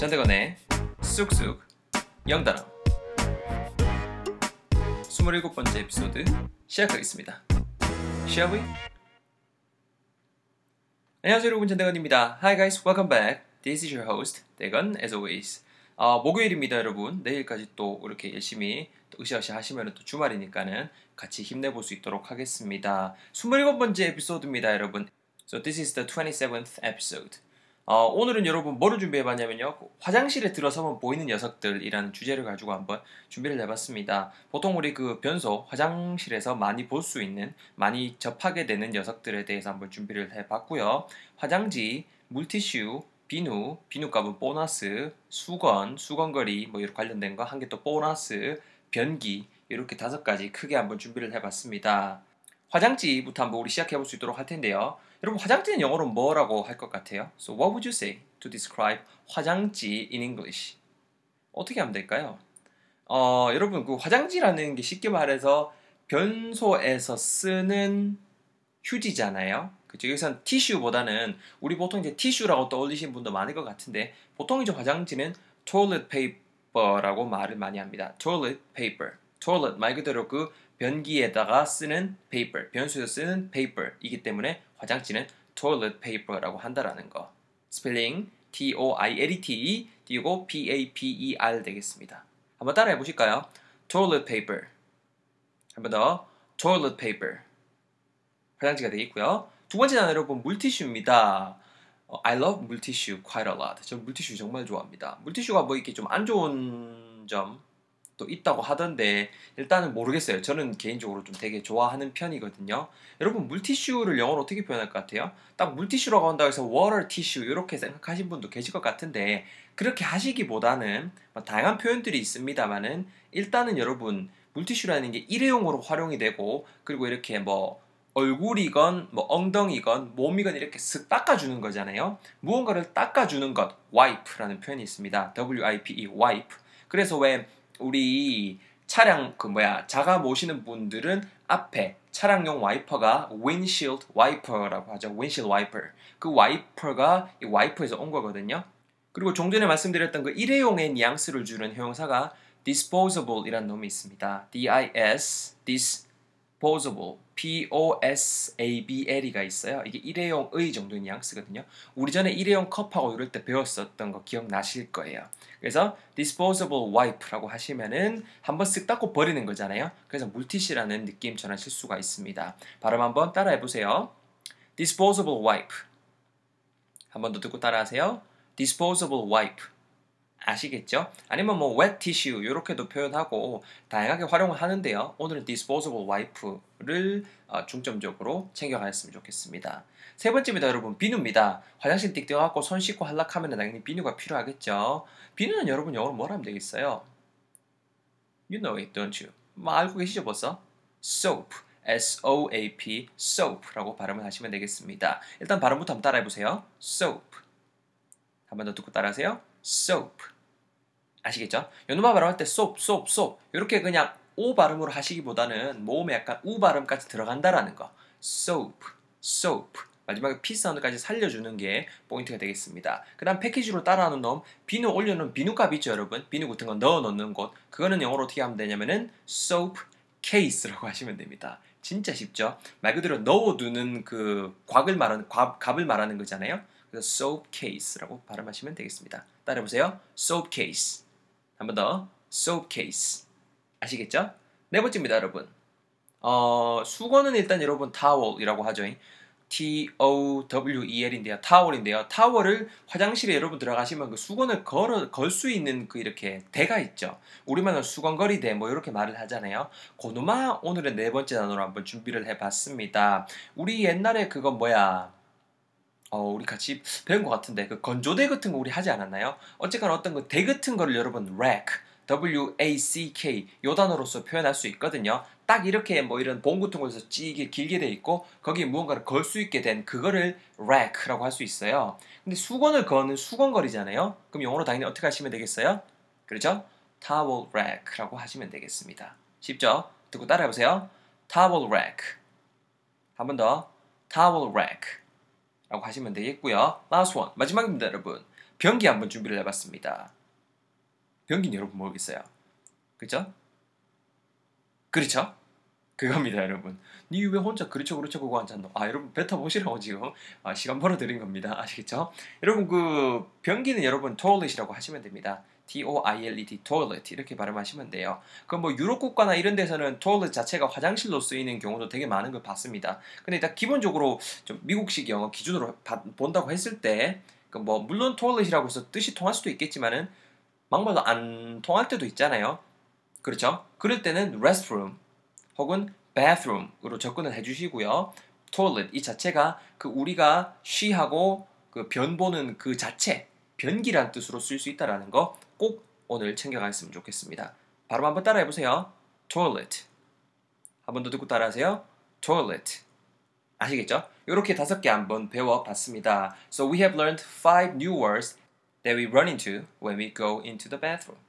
전대건의 쑥쑥 영단어 27번째 에피소드 시작하겠습니다. Shall we? 안녕하세요 여러분 전대건입니다. Hi guys, welcome back. This is your host, 대건 as always. 어, 목요일입니다 여러분. 내일까지 또 이렇게 열심히 또 으쌰으쌰 하시면 또 주말이니까는 같이 힘내볼 수 있도록 하겠습니다. 27번째 에피소드입니다 여러분. So this is the 27th episode. 어, 오늘은 여러분 뭐를 준비해봤냐면요. 화장실에 들어서면 보이는 녀석들이라는 주제를 가지고 한번 준비를 해봤습니다. 보통 우리 그 변소, 화장실에서 많이 볼 수 있는, 많이 접하게 되는 녀석들에 대해서 한번 준비를 해봤고요. 화장지, 물티슈, 비누, 비누값은 보너스, 수건, 수건거리 뭐 이런 관련된 거 한 개 또 보너스, 변기 이렇게 다섯 가지 크게 한번 준비를 해봤습니다. 화장지부터 한번 우리 시작해 볼 수 있도록 할 텐데요. 여러분 화장지는 영어로 뭐라고 할 것 같아요? So what would you say to describe 화장지 in English? 어떻게 하면 될까요? 어, 여러분 그 화장지라는 게 쉽게 말해서 변소에서 쓰는 휴지잖아요. 그죠? 여기선 티슈보다는 우리 보통 이제 티슈라고 떠올리시는 분도 많을 것 같은데 보통 이제 화장지는 toilet paper라고 말을 많이 합니다. toilet paper. toilet 말 그대로 그 변기에다가 쓰는 paper, 변수에서 쓰는 paper이기 때문에 화장지는 toilet paper라고 한다라는 거. 스펠링 T O I L E T 띄고 P A P E R 되겠습니다. 한번 따라해 보실까요? toilet paper. 한번 더. toilet paper. 화장지가 되겠고요. 두 번째 단어 여러분 물티슈입니다. 어, I love 물티슈 quite a lot. 저 물티슈 정말 좋아합니다. 물티슈가 뭐 이렇게 좀 안 좋은 점 또 있다고 하던데 일단은 모르겠어요. 저는 개인적으로 좀 되게 좋아하는 편이거든요. 여러분 물티슈를 영어로 어떻게 표현할 것 같아요? 딱 물티슈라고 한다고 해서 water tissue 이렇게 생각하신 분도 계실 것 같은데 그렇게 하시기보다는 뭐 다양한 표현들이 있습니다만은 일단은 여러분 물티슈라는 게 일회용으로 활용이 되고 그리고 이렇게 뭐 얼굴이건 뭐 엉덩이건 몸이건 이렇게 쓱 닦아주는 거잖아요. 무언가를 닦아주는 것 wipe라는 표현이 있습니다. W-I-P-E wipe. 그래서 왜 우리 차량 그 뭐야 자가 모시는 분들은 앞에 차량용 와이퍼가 windshield wiper라고 하죠. windshield wiper. 그 와이퍼가 이 와이퍼에서 온 거거든요. 그리고 종 전에 말씀드렸던 그 일회용의 뉘앙스를 주는 형용사가 disposable이라는 놈이 있습니다. D-I-S disposable P-O-S-A-B-L이가 있어요. 이게 일회용의 정도의 뉘앙스거든요. 우리 전에 일회용 컵하고 이럴 때 배웠었던 거 기억나실 거예요. 그래서 disposable wipe라고 하시면은 한번 쓱 닦고 버리는 거잖아요. 그래서 물티슈라는 느낌 전하실 수가 있습니다. 발음 한번 따라해 보세요. disposable wipe. 한번 더 듣고 따라하세요. disposable wipe. 아시겠죠? 아니면 뭐 wet tissue 이렇게도 표현하고 다양하게 활용을 하는데요. 오늘은 disposable wipe를 어, 중점적으로 챙겨가셨으면 좋겠습니다. 세 번째입니다, 여러분. 비누입니다. 화장실 띡 뛰어갖고 손 씻고 할락하면 당연히 비누가 필요하겠죠. 비누는 여러분 영어로 뭐라 하면 되겠어요? You know it, don't you? 뭐 알고 계시죠, 벌써? soap. S-O-A-P, soap라고 발음을 하시면 되겠습니다. 일단 발음부터 한번 따라해보세요. soap. 한 번 더 듣고 따라하세요. Soap. 아시겠죠? 연음아 발음할 때 soap, soap, soap 이렇게 그냥 O 발음으로 하시기보다는 모음에 약간 우 발음까지 들어간다라는 거. soap, soap. 마지막에 P 사운드까지 살려주는 게 포인트가 되겠습니다. 그 다음 패키지로 따라하는 놈, 비누 올려놓은 비누 값 있죠, 여러분? 비누 같은 거 넣어 놓는 곳. 그거는 영어로 어떻게 하면 되냐면은 soap case라고 하시면 됩니다. 진짜 쉽죠? 말 그대로 넣어두는 그 곽을 말하는, 곽, 값을 말하는 거잖아요? 그래서 soap case라고 발음하시면 되겠습니다. 따라해 보세요. soap case. 한 번 더. soap case. 아시겠죠? 네 번째입니다, 여러분. 어, 수건은 일단 여러분 towel이라고 하죠. T-O-W-E-L인데요. 타월인데요. 타월을 화장실에 여러분 들어가시면 그 수건을 걸어, 걸 수 있는 그 이렇게 대가 있죠. 우리말로 수건거리대 뭐 이렇게 말을 하잖아요. 고누마 오늘의 네 번째 단어로 한번 준비를 해봤습니다. 우리 옛날에 그거 뭐야. 어, 우리 같이 배운 것 같은데 그 건조대 같은 거 우리 하지 않았나요? 어쨌거나 어떤 그 대 같은 거를 여러분 rack W-A-C-K 요 단어로서 표현할 수 있거든요. 딱 이렇게 뭐 이런 봉 같은 곳에서 찌게 길게 돼 있고 거기에 무언가를 걸 수 있게 된 그거를 rack라고 할 수 있어요. 근데 수건을 거는 수건거리잖아요. 그럼 영어로 당연히 어떻게 하시면 되겠어요? 그렇죠? towel rack라고 하시면 되겠습니다. 쉽죠? 듣고 따라해 보세요. towel rack. 한 번 더. towel rack. 라고 하시면 되겠고요. last one. 마지막입니다, 여러분. 변기 한번 준비를 해봤습니다. 변기는 여러분 뭐겠어요? 그죠? 그렇죠? 그겁니다, 여러분. 니 왜 혼자 그렇죠, 그렇죠, 그거 앉았노? 아, 여러분 뱉어보시라고 지금 아, 시간 벌어드린 겁니다. 아시겠죠? 여러분 그 변기는 여러분 toilet이라고 하시면 됩니다. T-O-I-L-E-T, toilet 이렇게 발음하시면 돼요. 그럼 뭐 유럽 국가나 이런 데서는 toilet 자체가 화장실로 쓰이는 경우도 되게 많은 걸 봤습니다. 근데 일단 기본적으로 좀 미국식 영어 기준으로 바, 본다고 했을 때, 그뭐 물론 toilet이라고 해서 뜻이 통할 수도 있겠지만은 막말로 안 통할 때도 있잖아요. 그렇죠? 그럴 때는 restroom 혹은 bathroom으로 접근을 해주시고요. toilet 이 자체가 그 우리가 쉬하고 그 변 보는 그 자체 변기란 뜻으로 쓸 수 있다라는 거 꼭 오늘 챙겨가셨으면 좋겠습니다. 바로 한번 따라해 보세요. toilet. 한 번 더 듣고 따라하세요. toilet. 아시겠죠? 이렇게 다섯 개 한번 배워봤습니다. So we have learned five new words that we run into when we go into the bathroom.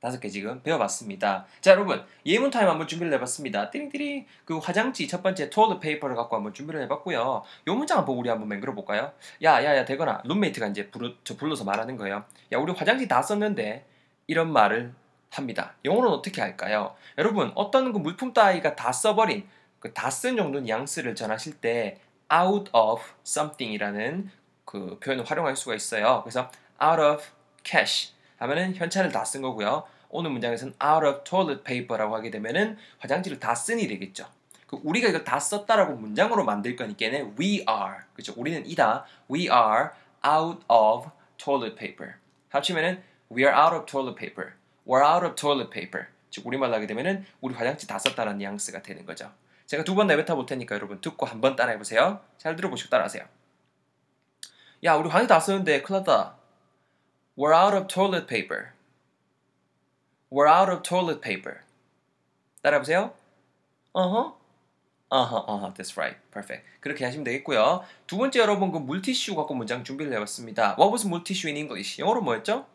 다섯 개 지금 배워봤습니다. 자, 여러분 예문 타임 한번 준비를 해봤습니다. 띠링띠링 그 화장지 첫 번째 toilet paper를 갖고 한번 준비를 해봤고요. 요 문장 한번 우리 한번 맹글어 볼까요? 야, 야, 야, 되거나 룸메이트가 이제 부르, 저 불러서 말하는 거예요. 야, 우리 화장지 다 썼는데 이런 말을 합니다. 영어로는 어떻게 할까요? 여러분 어떤 그 물품 따위가 다 써버린 그 다 쓴 정도 뉘앙스를 전하실 때 out of something이라는 그 표현을 활용할 수가 있어요. 그래서 out of cash 하면은 현찰을 다 쓴 거고요. 오늘 문장에서는 out of toilet paper라고 하게 되면은 화장지를 다 쓴이 되겠죠. 그 우리가 이거 다 썼다라고 문장으로 만들 거니까는 we are 그죠? 우리는 이다. We are out of toilet paper. 합치면은 we are out of toilet paper. We're out of toilet paper. 즉 우리말로 하게 되면은 우리 화장지 다 썼다는 뉘앙스가 되는 거죠. 제가 두 번 내뱉어 볼 테니까 여러분 듣고 한 번 따라해 보세요. 잘 들어보시고 따라하세요. 야, 우리 화장지 다 썼는데 큰일 났다. We're out of toilet paper. We're out of toilet paper. 따라해보세요. Uh-huh. Uh-huh, uh-huh. That's right. Perfect. 그렇게 하시면 되겠고요. 두 번째 여러분 그 물티슈 갖고 문장 준비를 해봤습니다. What was multissue in English? 영어로 뭐였죠?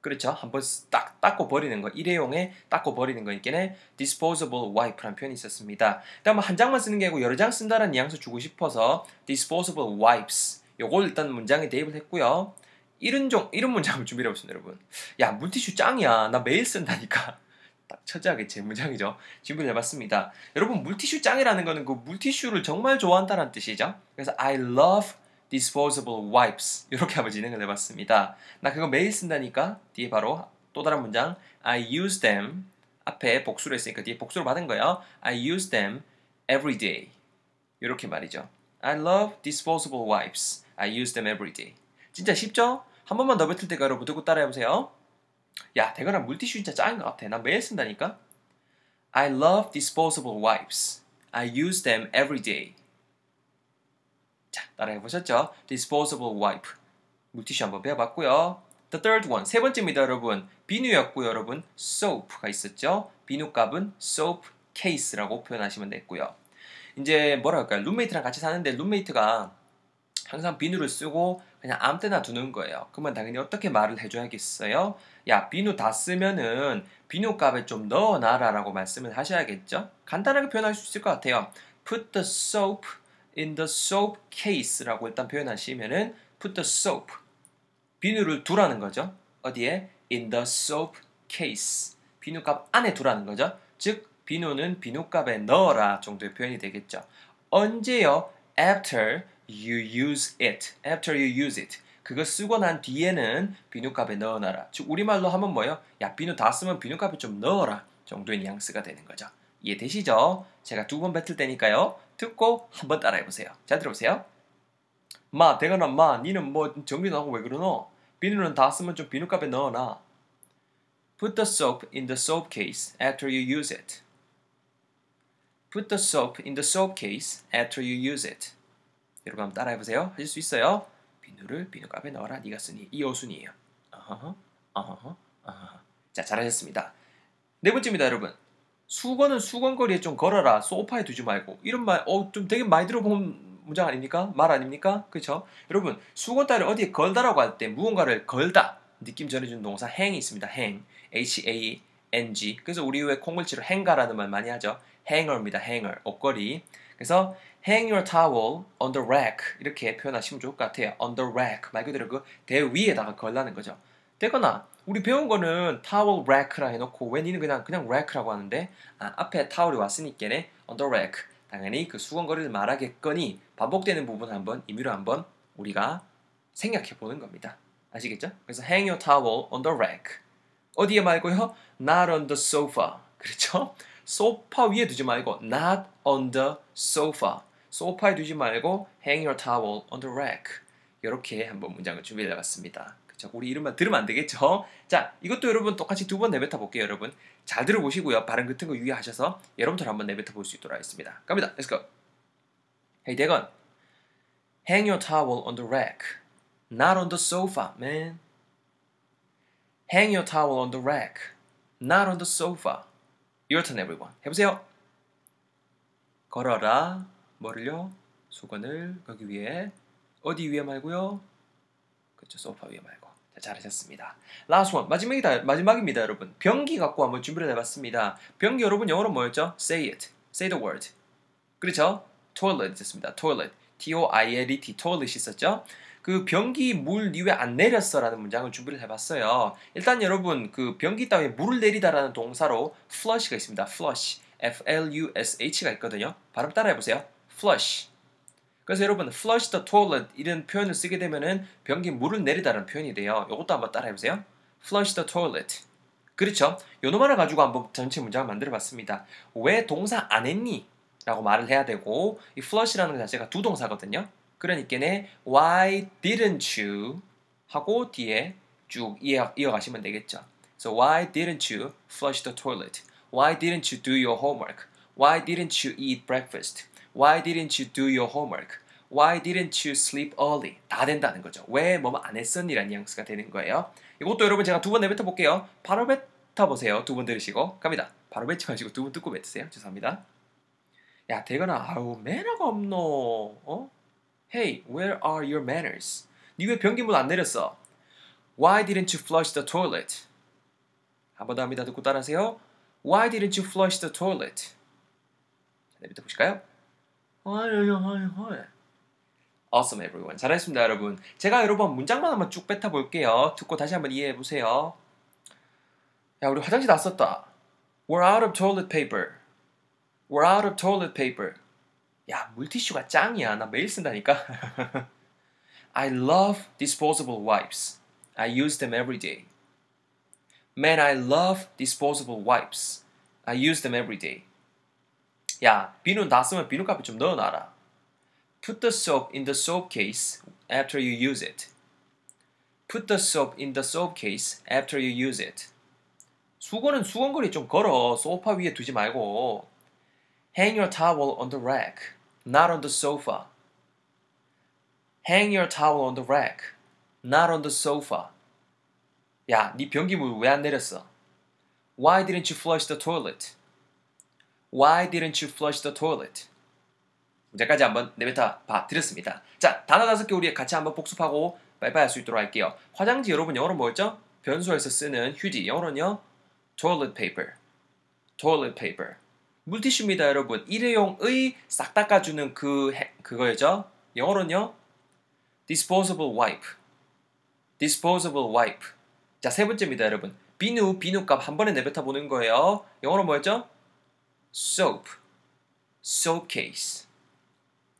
그렇죠. 한번 딱 닦고 버리는 거. 일회용에 닦고 버리는 거니까 disposable wipe라는 표현이 있었습니다. 다음 한 장만 쓰는 게 아니고 여러 장 쓴다는 뉘앙스 주고 싶어서 disposable wipes. 요걸 일단 문장에 대입을 했고요. 이런 종 이런 문장을 준비해 보습니다 여러분. 야 물티슈 짱이야. 나 매일 쓴다니까. 딱 처지하게 제 문장이죠. 준비를 해봤습니다. 여러분 물티슈 짱이라는 거는 그 물티슈를 정말 좋아한다는 뜻이죠. 그래서 I love disposable wipes 이렇게 한번 진행을 해봤습니다. 나 그거 매일 쓴다니까 뒤에 바로 또 다른 문장 I use them 앞에 복수를 했으니까 뒤에 복수를 받은 거예요. I use them every day 이렇게 말이죠. I love disposable wipes. I use them every day. 진짜 쉽죠? 한 번만 더 뱉을 때가 여러분 듣고 따라해보세요. 야, 대가라 물티슈 진짜 짱인 것 같아. 나 매일 쓴다니까. I love disposable wipes. I use them every day. 자, 따라해보셨죠? disposable wipe. 물티슈 한번 배워봤고요. The third one, 세 번째입니다, 여러분. 비누였고요, 여러분. soap가 있었죠? 비누 값은 soap case라고 표현하시면 됐고요. 이제 뭐라 할까요? 룸메이트랑 같이 사는데 룸메이트가 항상 비누를 쓰고 그냥 아무 때나 두는 거예요. 그러면 당연히 어떻게 말을 해줘야겠어요? 야, 비누 다 쓰면은 비누 값에 좀 넣어놔라라고 말씀을 하셔야겠죠? 간단하게 표현할 수 있을 것 같아요. Put the soap in the soap case라고 일단 표현하시면은 put the soap 비누를 두라는 거죠. 어디에? in the soap case 비누 값 안에 두라는 거죠. 즉 비누는 비누 값에 넣어라 정도의 표현이 되겠죠. 언제요? after you use it. After you use it. 그거 쓰고 난 뒤에는 비누값에 넣어놔라. 즉 우리말로 하면 뭐예요? 야 비누 다 쓰면 비누값에 좀 넣어라 정도의 뉘앙스가 되는 거죠. 이해되시죠? 제가 두 번 뱉을 테니까요. 듣고 한 번 따라해보세요. 자 들어보세요. 마 대가나 마 니는 뭐 정리 나고 왜 그러노? 비누는 다 쓰면 좀 비누값에 넣어놔. Put the soap in the soap case after you use it. Put the soap in the soap case after you use it. 여러분 한번 따라해보세요. 하실 수 있어요. 비누를 비누값에 넣어라. 네가 쓰니 이 어순이에요. 자 잘하셨습니다. 네 번째입니다, 여러분. 수건은 수건거리에 좀 걸어라. 소파에 두지 말고 이런 말, 어, 좀 되게 많이 들어본 문장 아닙니까? 말 아닙니까? 그렇죠? 여러분 수건 따위를 어디에 걸다라고 할 때 무언가를 걸다 느낌 전해주는 동사 행이 있습니다. 행, H-A-N-G. 그래서 우리 왜 콩글치로 행가라는 말 많이 하죠. 행어입니다. 행어, 옷걸이. 그래서 hang your towel on the rack 이렇게 표현하시면 좋을 것 같아요. on the rack 말 그대로 그 대 위에다가 걸라는 거죠. 되거나 우리 배운 거는 towel rack라 해놓고 왜 니는 그냥 그냥 rack라고 하는데 아, 앞에 타월이 왔으니까네 on the rack 당연히 그 수건거리를 말하겠거니 반복되는 부분 한번 임의로 한번 우리가 생각해 보는 겁니다. 아시겠죠? 그래서 hang your towel on the rack 어디에 말고요? not on the sofa 그렇죠? 소파 위에 두지 말고 not on the sofa 소파에 두지 말고 hang your towel on the rack 이렇게 한번 문장을 준비해 봤습니다. 그렇죠? 우리 이름만 들으면 안 되겠죠? 자, 이것도 여러분 똑같이 두 번 내뱉어 볼게요, 여러분. 잘 들어보시고요. 발음 같은 거 유의하셔서 여러분들 한번 내뱉어 볼 수 있도록 하겠습니다. 갑니다. Let's go. Hey, 대건. Hang your towel on the rack. Not on the sofa, man. Hang your towel on the rack. Not on the sofa. Your turn, everyone. 해보세요. 걸어라. 뭐를요? 수건을 거기 위에. 어디 위에 말고요? 그렇죠. 소파 위에 말고. 자, 잘하셨습니다. Last one. 마지막이다. 마지막입니다, 여러분. 변기 갖고 한번 준비를 해 봤습니다. 변기 여러분 영어로 뭐였죠? Say it. Say the word. 그렇죠? Toilet 있었습니다. Toilet. T-O-I-L-E-T. Toilet 있었죠? 그 변기 물니왜안 내렸어라는 문장을 준비를 해봤어요. 일단 여러분 그 변기 따위에 물을 내리다라는 동사로 flush가 있습니다. flush, F-L-U-S-H가 있거든요. 발음 따라해보세요. Flush. 그래서 여러분 flush the toilet 이런 표현을 쓰게 되면은 변기 물을 내리다라는 표현이 돼요. 이것도 한번 따라해 보세요. flush the toilet. 그렇죠? 요놈 하나 가지고 한번 전체 문장을 만들어 봤습니다. 왜 동사 안 했니? 라고 말을 해야 되고 이 flush라는 것 자체가 두 동사거든요. 그러니까는 why didn't you 하고 뒤에 쭉 이어, 이어가시면 되겠죠. So why didn't you flush the toilet? Why didn't you do your homework? Why didn't you eat breakfast? Why didn't you do your homework? Why didn't you sleep early? 다 된다는 거죠. 왜 뭐뭐 안 했었니라는 뉘앙스가 되는 거예요. 이것도 여러분 제가 두 번 내뱉어 볼게요. 바로 뱉어 보세요. 두 번 들으시고 갑니다. 바로 뱉지 마시고 두 번 듣고 뱉으세요. 죄송합니다. 야 대건아 아우 매너가 없노. 어? Hey, where are your manners? 니 왜 변기물 안 내렸어? Why didn't you flush the toilet? 한 번 더 합니다. 듣고 따라하세요. Why didn't you flush the toilet? 자, 내뱉어 보실까요? Awesome, everyone. 잘했습니다, 여러분. 제가 여러분 문장만 한번 쭉 뱉어 볼게요. 듣고 다시 한번 이해해 보세요. 야, 우리 화장실 다 썼다. We're out of toilet paper. We're out of toilet paper. 야, 물티슈가 짱이야. 나 매일 쓴다니까. I love disposable wipes. I use them every day. Man, I love disposable wipes. I use them every day. 야, 비누 다 쓰면 비누값에 좀 넣어놔라. Put the soap in the soap case after you use it. Put the soap in the soap case after you use it. 수건은 수건거리 좀 걸어. 소파 위에 두지 말고. Hang your towel on the rack, not on the sofa. Hang your towel on the rack, not on the sofa. 야, 네 변기물 왜 안 내렸어? Why didn't you flush the toilet? Why didn't you flush the toilet? 문제까지 한번 내뱉어 봐 드렸습니다. 자, 단어 다섯 개 우리 같이 한번 복습하고 빨리빨리 할수 있도록 할게요. 화장지 여러분 영어로 뭐였죠? 변소에서 쓰는 휴지 영어로는요. toilet paper. toilet paper. 물티슈입니다, 여러분. 일회용의 싹 닦아주는 그 해, 그거죠. 영어로는요. disposable wipe. disposable wipe. 자, 세 번째입니다, 여러분. 비누, 비누값 한 번에 내뱉어 보는 거예요. 영어로 뭐였죠? Soap. soap case.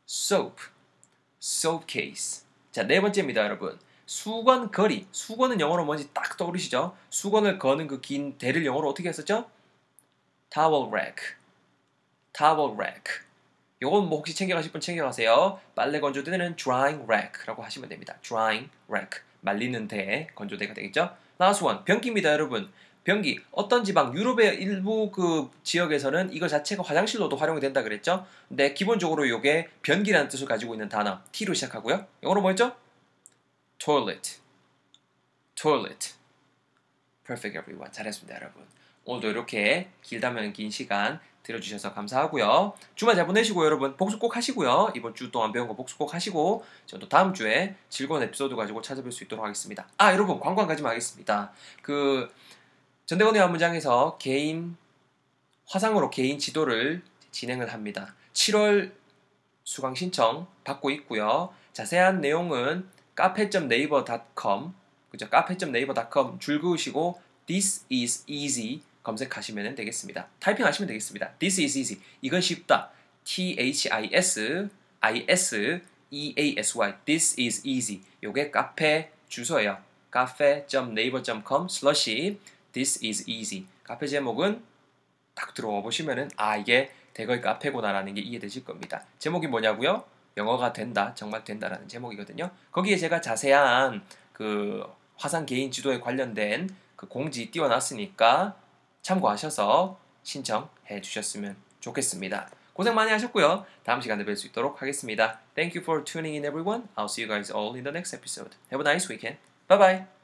soap. soap case. 자, 네 번째입니다, 여러분. 수건 거리. 수건은 영어로 뭔지 딱 떠오르시죠? 수건을 거는 그 긴 대를 영어로 어떻게 했었죠? towel rack. towel rack. 요건 뭐 혹시 챙겨가실 분 챙겨가세요. 빨래 건조대는 drying rack라고 하시면 됩니다. drying rack. 말리는 대 건조대가 되겠죠? Last one. 변기입니다, 여러분. 변기. 어떤 지방, 유럽의 일부 그 지역에서는 이거 자체가 화장실로도 활용이 된다 그랬죠? 근데 기본적으로 이게 변기라는 뜻을 가지고 있는 단어. T로 시작하고요. 영어로 뭐였죠? toilet. toilet. perfect everyone. 잘했습니다, 여러분. 오늘도 이렇게 길다면 긴 시간 들어주셔서 감사하고요. 주말 잘 보내시고 여러분 복습 꼭 하시고요. 이번 주 동안 배운 거 복습 꼭 하시고 저도 다음 주에 즐거운 에피소드 가지고 찾아뵐 수 있도록 하겠습니다. 아 여러분 광고 한 가지만 하겠습니다. 그 전대건의 한문장에서 개인 화상으로 개인 지도를 진행을 합니다. 7월 수강 신청 받고 있고요. 자세한 내용은 카페.naver.com 그죠? 카페.naver.com 줄 그으시고 this is easy 검색하시면 되겠습니다. 타이핑 하시면 되겠습니다. This is easy. 이건 쉽다. T H I S I S E A S Y. This is easy. 요게 카페 주소예요. cafe.naver.com slash this is easy. 카페 제목은 딱 들어와 보시면은 아 이게 대거의 카페구나라는 게 이해되실 겁니다. 제목이 뭐냐고요? 영어가 된다, 정말 된다라는 제목이거든요. 거기에 제가 자세한 그 화상 개인 지도에 관련된 그 공지 띄워놨으니까 참고하셔서 신청해 주셨으면 좋겠습니다. 고생 많이 하셨고요. 다음 시간에 뵐 수 있도록 하겠습니다. Thank you for tuning in everyone. I'll see you guys all in the next episode. Have a nice weekend. Bye bye.